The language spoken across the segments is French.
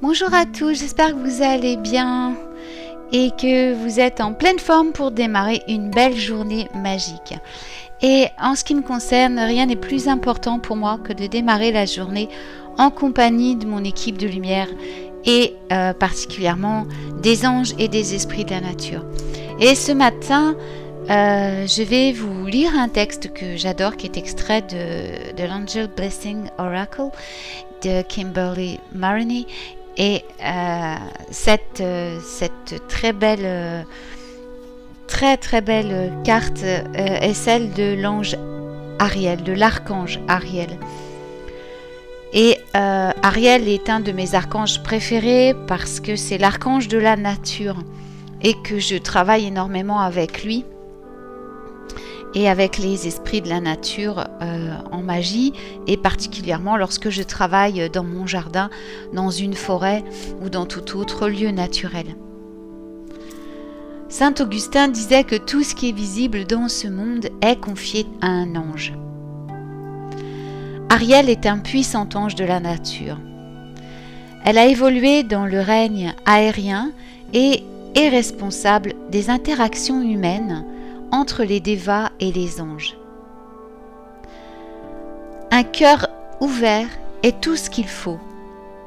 Bonjour à tous, j'espère que vous allez bien et que vous êtes en pleine forme pour démarrer une belle journée magique. Et en ce qui me concerne, rien n'est plus important pour moi que de démarrer la journée en compagnie de mon équipe de lumière et euh, particulièrement des anges et des esprits de la nature. Et ce matin, euh, je vais vous lire un texte que j'adore qui est extrait de, de l'Angel Blessing Oracle de Kimberly Maroney et euh, cette, euh, cette très belle, euh, très très belle carte est celle de l'ange Ariel, de l'archange Ariel. Et Ariel est un de mes archanges préférés parce que c'est l'archange de la nature et que je travaille énormément avec lui et avec les esprits de la nature euh, en magie et particulièrement lorsque je travaille dans mon jardin, dans une forêt ou dans tout autre lieu naturel. Saint Augustin disait que tout ce qui est visible dans ce monde est confié à un ange. Ariel est un puissant ange de la nature. Elle a évolué dans le règne aérien et est responsable des interactions humaines entre les dévas et les anges. Un cœur ouvert est tout ce qu'il faut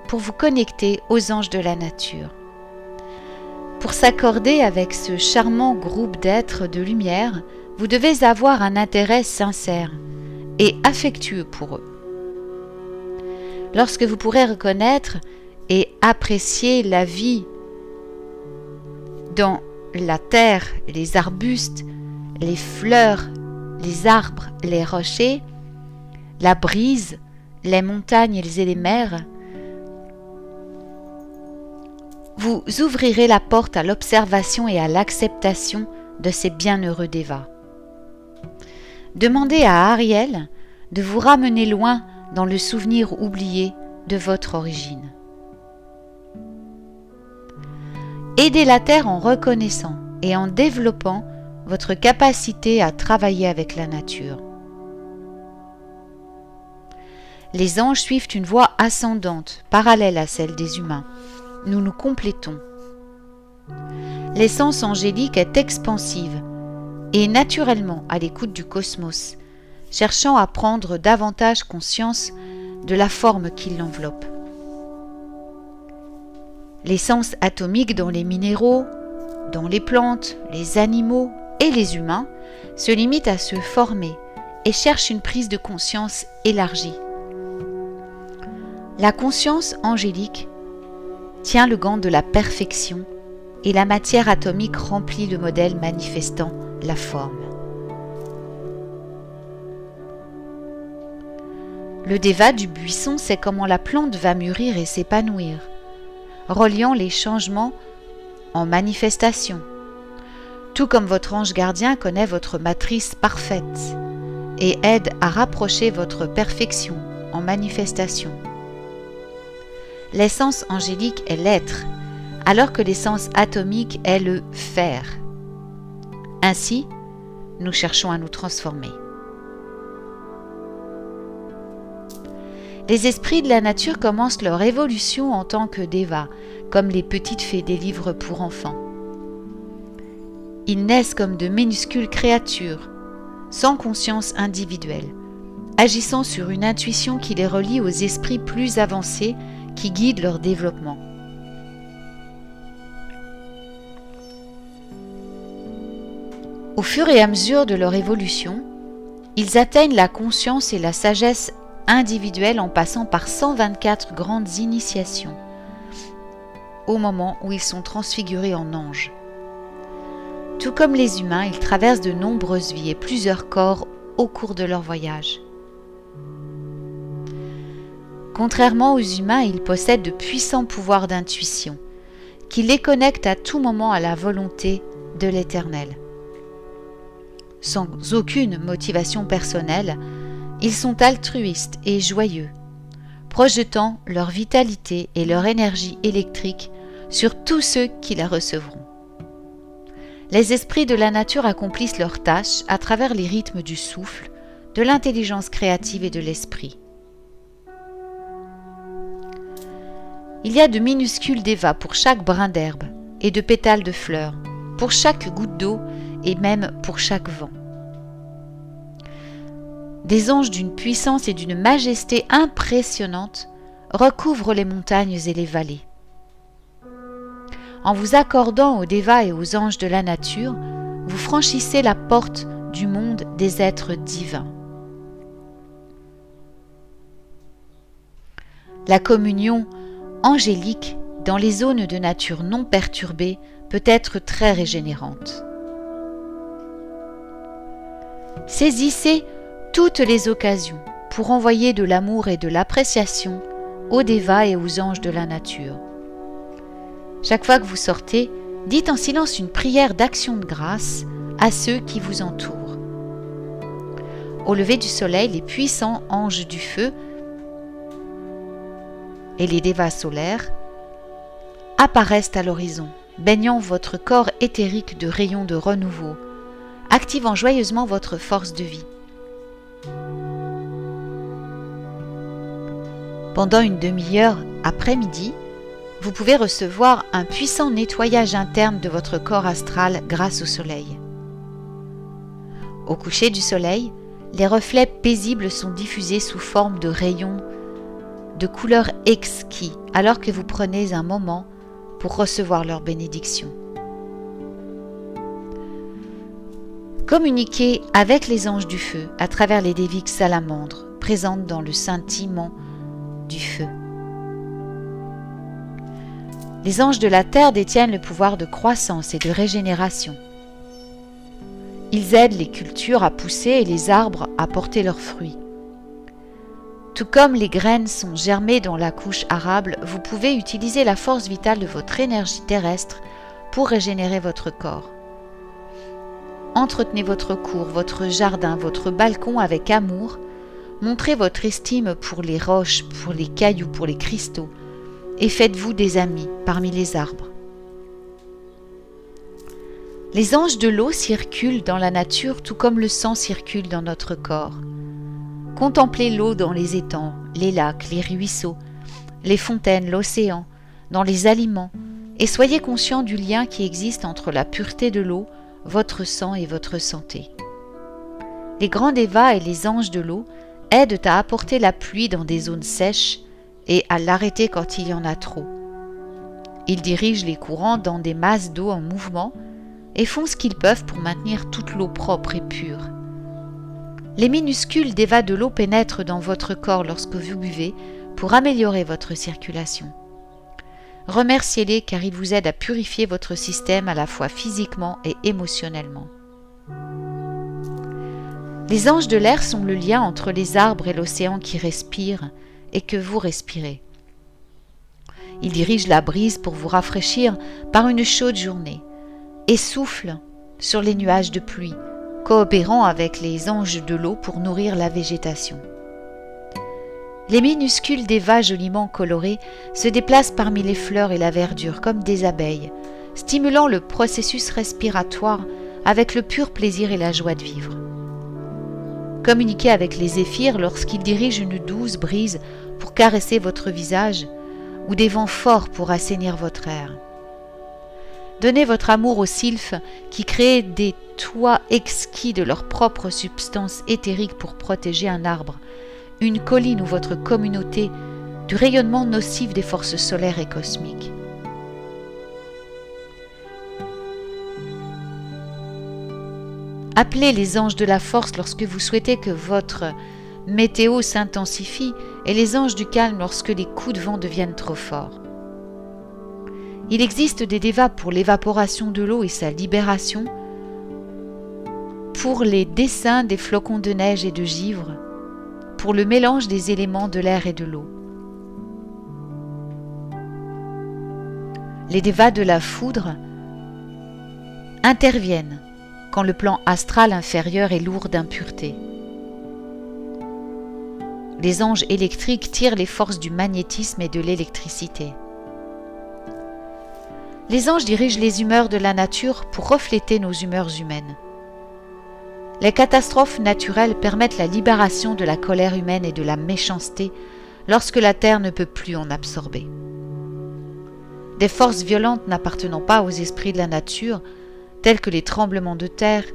pour vous connecter aux anges de la nature. Pour s'accorder avec ce charmant groupe d'êtres de lumière, vous devez avoir un intérêt sincère et affectueux pour eux. Lorsque vous pourrez reconnaître et apprécier la vie dans la terre, les arbustes, les fleurs, les arbres, les rochers, la brise, les montagnes et les mers, vous ouvrirez la porte à l'observation et à l'acceptation de ces bienheureux dévas. Demandez à Ariel de vous ramener loin dans le souvenir oublié de votre origine. Aidez la Terre en reconnaissant et en développant votre capacité à travailler avec la nature. Les anges suivent une voie ascendante, parallèle à celle des humains. Nous nous complétons. L'essence angélique est expansive et naturellement à l'écoute du cosmos, cherchant à prendre davantage conscience de la forme qui l'enveloppe. L'essence atomique dans les minéraux, dans les plantes, les animaux et les humains se limitent à se former et cherchent une prise de conscience élargie. La conscience angélique tient le gant de la perfection et la matière atomique remplit le modèle manifestant la forme. Le déva du buisson sait comment la plante va mûrir et s'épanouir, reliant les changements en manifestations tout comme votre ange gardien connaît votre matrice parfaite et aide à rapprocher votre perfection en manifestation. L'essence angélique est l'être, alors que l'essence atomique est le faire. Ainsi, nous cherchons à nous transformer. Les esprits de la nature commencent leur évolution en tant que déva, comme les petites fées des livres pour enfants. Ils naissent comme de minuscules créatures, sans conscience individuelle, agissant sur une intuition qui les relie aux esprits plus avancés qui guident leur développement. Au fur et à mesure de leur évolution, ils atteignent la conscience et la sagesse individuelle en passant par 124 grandes initiations, au moment où ils sont transfigurés en anges. Tout comme les humains, ils traversent de nombreuses vies et plusieurs corps au cours de leur voyage. Contrairement aux humains, ils possèdent de puissants pouvoirs d'intuition qui les connectent à tout moment à la volonté de l'Éternel. Sans aucune motivation personnelle, ils sont altruistes et joyeux, projetant leur vitalité et leur énergie électrique sur tous ceux qui la recevront. Les esprits de la nature accomplissent leurs tâches à travers les rythmes du souffle, de l'intelligence créative et de l'esprit. Il y a de minuscules dévas pour chaque brin d'herbe et de pétales de fleurs, pour chaque goutte d'eau et même pour chaque vent. Des anges d'une puissance et d'une majesté impressionnantes recouvrent les montagnes et les vallées. En vous accordant aux dévas et aux anges de la nature, vous franchissez la porte du monde des êtres divins. La communion angélique dans les zones de nature non perturbées peut être très régénérante. Saisissez toutes les occasions pour envoyer de l'amour et de l'appréciation aux dévas et aux anges de la nature. Chaque fois que vous sortez, dites en silence une prière d'action de grâce à ceux qui vous entourent. Au lever du soleil, les puissants anges du feu et les dévas solaires apparaissent à l'horizon, baignant votre corps éthérique de rayons de renouveau, activant joyeusement votre force de vie. Pendant une demi-heure après-midi, vous pouvez recevoir un puissant nettoyage interne de votre corps astral grâce au soleil. Au coucher du soleil, les reflets paisibles sont diffusés sous forme de rayons de couleur exquis alors que vous prenez un moment pour recevoir leur bénédiction. Communiquez avec les anges du feu à travers les déviques salamandres présentes dans le scintillement du feu. Les anges de la terre détiennent le pouvoir de croissance et de régénération. Ils aident les cultures à pousser et les arbres à porter leurs fruits. Tout comme les graines sont germées dans la couche arable, vous pouvez utiliser la force vitale de votre énergie terrestre pour régénérer votre corps. Entretenez votre cour, votre jardin, votre balcon avec amour. Montrez votre estime pour les roches, pour les cailloux, pour les cristaux et faites-vous des amis parmi les arbres. Les anges de l'eau circulent dans la nature tout comme le sang circule dans notre corps. Contemplez l'eau dans les étangs, les lacs, les ruisseaux, les fontaines, l'océan, dans les aliments, et soyez conscient du lien qui existe entre la pureté de l'eau, votre sang et votre santé. Les grands dévas et les anges de l'eau aident à apporter la pluie dans des zones sèches et à l'arrêter quand il y en a trop. Ils dirigent les courants dans des masses d'eau en mouvement et font ce qu'ils peuvent pour maintenir toute l'eau propre et pure. Les minuscules dévas de l'eau pénètrent dans votre corps lorsque vous buvez pour améliorer votre circulation. Remerciez-les car ils vous aident à purifier votre système à la fois physiquement et émotionnellement. Les anges de l'air sont le lien entre les arbres et l'océan qui respirent et que vous respirez. Il dirige la brise pour vous rafraîchir par une chaude journée et souffle sur les nuages de pluie, coopérant avec les anges de l'eau pour nourrir la végétation. Les minuscules dévas joliment colorés se déplacent parmi les fleurs et la verdure comme des abeilles, stimulant le processus respiratoire avec le pur plaisir et la joie de vivre. Communiquez avec les zéphyrs lorsqu'ils dirigent une douce brise pour caresser votre visage ou des vents forts pour assainir votre air. Donnez votre amour aux sylphes qui créent des toits exquis de leur propre substance éthérique pour protéger un arbre, une colline ou votre communauté du rayonnement nocif des forces solaires et cosmiques. Appelez les anges de la force lorsque vous souhaitez que votre météo s'intensifie et les anges du calme lorsque les coups de vent deviennent trop forts. Il existe des dévas pour l'évaporation de l'eau et sa libération, pour les dessins des flocons de neige et de givre, pour le mélange des éléments de l'air et de l'eau. Les dévas de la foudre interviennent quand le plan astral inférieur est lourd d'impureté. Les anges électriques tirent les forces du magnétisme et de l'électricité. Les anges dirigent les humeurs de la nature pour refléter nos humeurs humaines. Les catastrophes naturelles permettent la libération de la colère humaine et de la méchanceté lorsque la Terre ne peut plus en absorber. des forces violentes n'appartenant pas aux esprits de la nature, tels que les tremblements de terre,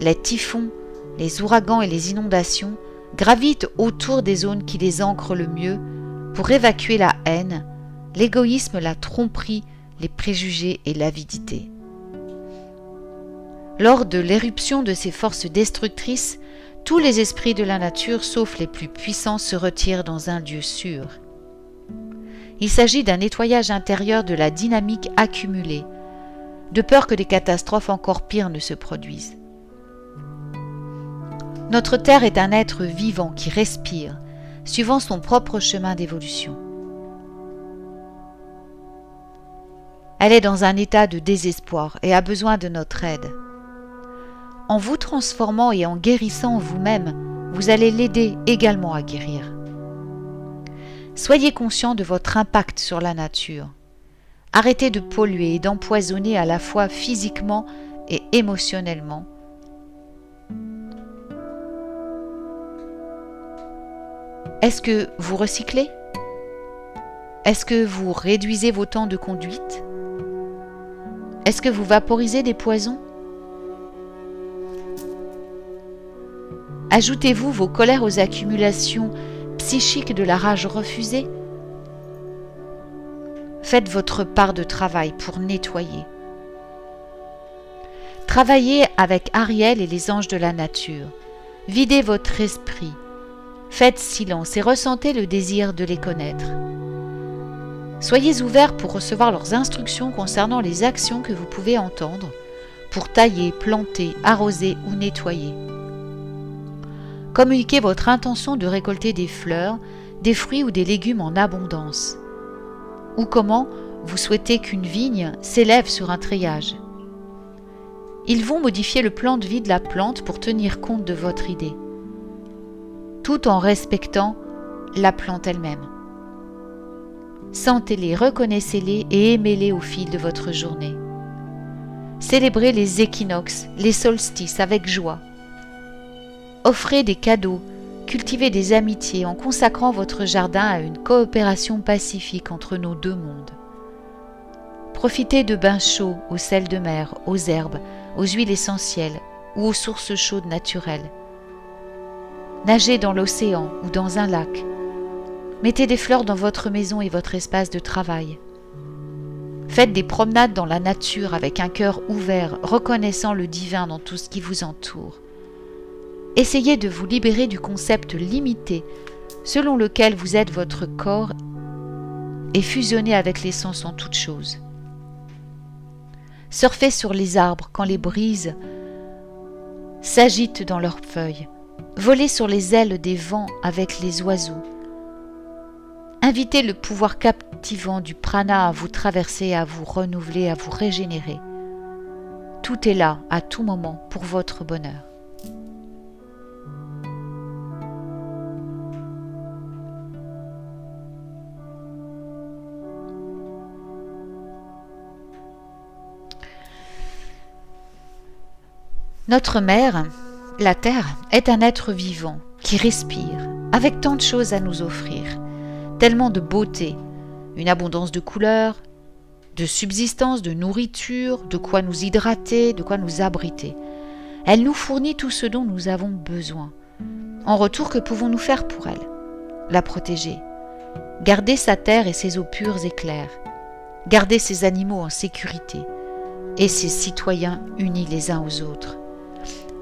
les typhons, les ouragans et les inondations, gravitent autour des zones qui les ancrent le mieux pour évacuer la haine, l'égoïsme, la tromperie, les préjugés et l'avidité. Lors de l'éruption de ces forces destructrices, tous les esprits de la nature, sauf les plus puissants, se retirent dans un lieu sûr. Il s'agit d'un nettoyage intérieur de la dynamique accumulée, de peur que des catastrophes encore pires ne se produisent. Notre Terre est un être vivant qui respire, suivant son propre chemin d'évolution. Elle est dans un état de désespoir et a besoin de notre aide. En vous transformant et en guérissant vous-même, vous allez l'aider également à guérir. Soyez conscient de votre impact sur la nature. Arrêtez de polluer et d'empoisonner à la fois physiquement et émotionnellement. Est-ce que vous recyclez? Est-ce que vous réduisez vos temps de conduite? Est-ce que vous vaporisez des poisons? Ajoutez-vous vos colères aux accumulations psychique de la rage refusée? Faites votre part de travail pour nettoyer. Travaillez avec Ariel et les anges de la nature. Videz votre esprit. Faites silence et ressentez le désir de les connaître. Soyez ouverts pour recevoir leurs instructions concernant les actions que vous pouvez entendre pour tailler, planter, arroser ou nettoyer. Communiquez votre intention de récolter des fleurs, des fruits ou des légumes en abondance. Ou comment vous souhaitez qu'une vigne s'élève sur un treillage. Ils vont modifier le plan de vie de la plante pour tenir compte de votre idée, tout en respectant la plante elle-même. Sentez-les, reconnaissez-les et aimez-les au fil de votre journée. Célébrez les équinoxes, les solstices avec joie Offrez des cadeaux, cultivez des amitiés en consacrant votre jardin à une coopération pacifique entre nos deux mondes. Profitez de bains chauds au sel de mer, aux herbes, aux huiles essentielles ou aux sources chaudes naturelles. Nagez dans l'océan ou dans un lac. Mettez des fleurs dans votre maison et votre espace de travail. Faites des promenades dans la nature avec un cœur ouvert, reconnaissant le divin dans tout ce qui vous entoure. Essayez de vous libérer du concept limité selon lequel vous êtes votre corps et fusionnez avec l'essence en toute chose. Surfez sur les arbres quand les brises s'agitent dans leurs feuilles. Volez sur les ailes des vents avec les oiseaux. Invitez le pouvoir captivant du prana à vous traverser, à vous renouveler, à vous régénérer. Tout est là, à tout moment, pour votre bonheur. Notre mère, la Terre, est un être vivant qui respire, avec tant de choses à nous offrir, tellement de beauté, une abondance de couleurs, de subsistance, de nourriture, de quoi nous hydrater, de quoi nous abriter. Elle nous fournit tout ce dont nous avons besoin. En retour, que pouvons-nous faire pour elle? La protéger, garder sa terre et ses eaux pures et claires, garder ses animaux en sécurité et ses citoyens unis les uns aux autres.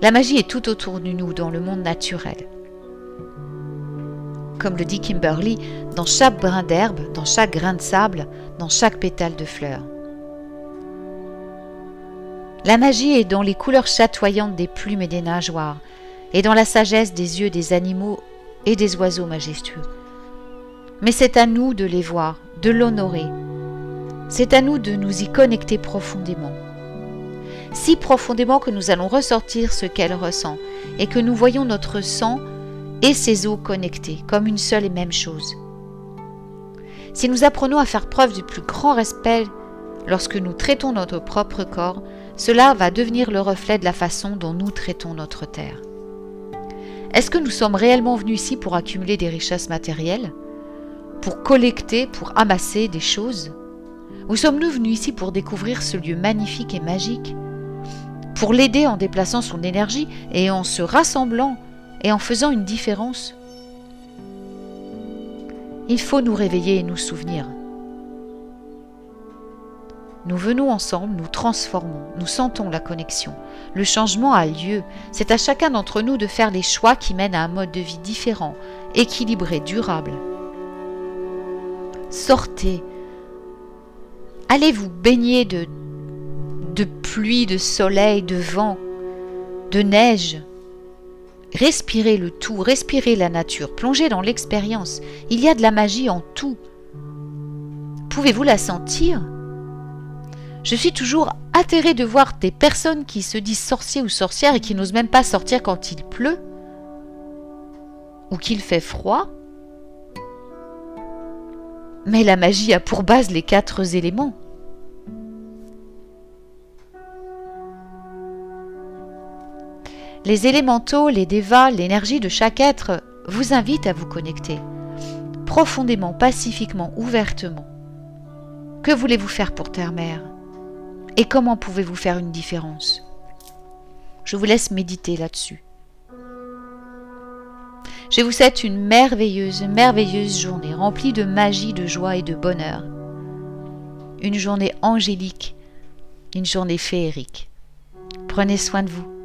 La magie est tout autour de nous dans le monde naturel. Comme le dit Kimberly, dans chaque brin d'herbe, dans chaque grain de sable, dans chaque pétale de fleur. La magie est dans les couleurs chatoyantes des plumes et des nageoires, et dans la sagesse des yeux des animaux et des oiseaux majestueux. Mais c'est à nous de les voir, de l'honorer. C'est à nous de nous y connecter profondément si profondément que nous allons ressortir ce qu'elle ressent, et que nous voyons notre sang et ses eaux connectés comme une seule et même chose. Si nous apprenons à faire preuve du plus grand respect lorsque nous traitons notre propre corps, cela va devenir le reflet de la façon dont nous traitons notre terre. Est-ce que nous sommes réellement venus ici pour accumuler des richesses matérielles Pour collecter, pour amasser des choses? Ou sommes-nous venus ici pour découvrir ce lieu magnifique et magique Pour l'aider en déplaçant son énergie et en se rassemblant et en faisant une différence Il faut nous réveiller et nous souvenir. Nous venons ensemble, nous transformons, nous sentons la connexion. Le changement a lieu. C'est à chacun d'entre nous de faire les choix qui mènent à un mode de vie différent, équilibré, durable. Sortez. Allez vous baigner de, de pluie, de soleil, de vent, de neige. Respirez le tout, respirez la nature, plongez dans l'expérience. Il y a de la magie en tout. Pouvez-vous la sentir? Je suis toujours atterrée de voir des personnes qui se disent sorciers ou sorcières et qui n'osent même pas sortir quand il pleut ou qu'il fait froid. Mais la magie a pour base les quatre éléments. Les élémentaux, les dévas, l'énergie de chaque être vous invitent à vous connecter, profondément, pacifiquement, ouvertement. Que voulez-vous faire pour Terre-Mère et comment pouvez-vous faire une différence? Je vous laisse méditer là-dessus. Je vous souhaite une merveilleuse, merveilleuse journée remplie de magie, de joie et de bonheur. Une journée angélique, une journée féerique. Prenez soin de vous.